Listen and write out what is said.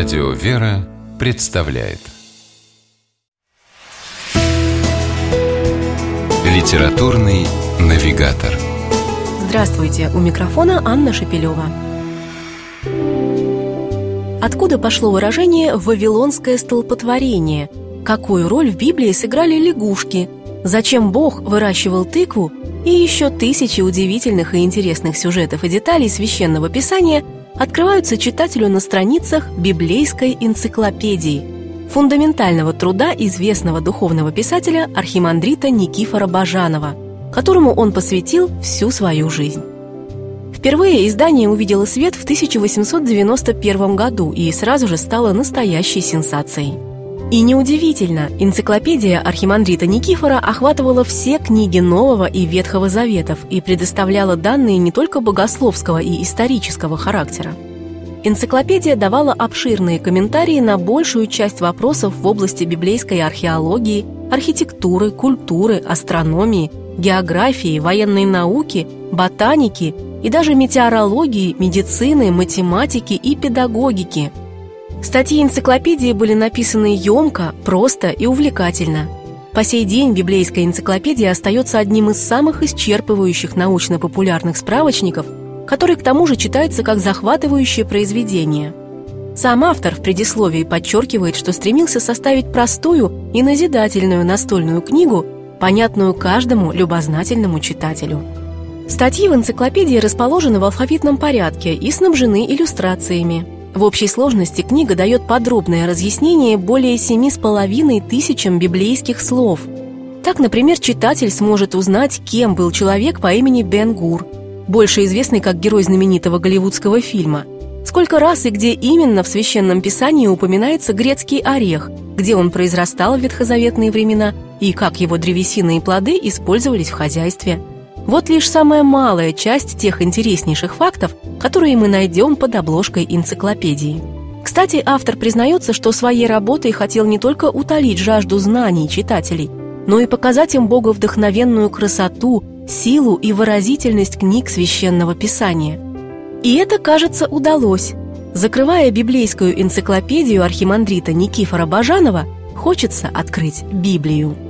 Радио «Вера» представляет Литературный навигатор Здравствуйте! У микрофона Анна Шапилева. Откуда пошло выражение «вавилонское столпотворение»? Какую роль в Библии сыграли лягушки? Зачем Бог выращивал тыкву? И еще тысячи удивительных и интересных сюжетов и деталей священного писания – открываются читателю на страницах библейской энциклопедии фундаментального труда известного духовного писателя архимандрита Никифора Бажанова, которому он посвятил всю свою жизнь. Впервые издание увидело свет в 1891 году и сразу же стало настоящей сенсацией – и неудивительно, энциклопедия архимандрита Никифора охватывала все книги Нового и Ветхого Заветов и предоставляла данные не только богословского и исторического характера. Энциклопедия давала обширные комментарии на большую часть вопросов в области библейской археологии, архитектуры, культуры, астрономии, географии, военной науки, ботаники и даже метеорологии, медицины, математики и педагогики – Статьи энциклопедии были написаны емко, просто и увлекательно. По сей день библейская энциклопедия остается одним из самых исчерпывающих научно-популярных справочников, который к тому же читается как захватывающее произведение. Сам автор в предисловии подчеркивает, что стремился составить простую и назидательную настольную книгу, понятную каждому любознательному читателю. Статьи в энциклопедии расположены в алфавитном порядке и снабжены иллюстрациями – в общей сложности книга дает подробное разъяснение более семи с половиной тысячам библейских слов. Так, например, читатель сможет узнать, кем был человек по имени Бен Гур, больше известный как герой знаменитого голливудского фильма. Сколько раз и где именно в Священном Писании упоминается грецкий орех, где он произрастал в ветхозаветные времена и как его древесины и плоды использовались в хозяйстве – вот лишь самая малая часть тех интереснейших фактов, которые мы найдем под обложкой энциклопедии. Кстати, автор признается, что своей работой хотел не только утолить жажду знаний читателей, но и показать им боговдохновенную красоту, силу и выразительность книг Священного Писания. И это, кажется, удалось. Закрывая библейскую энциклопедию архимандрита Никифора Бажанова, хочется открыть Библию.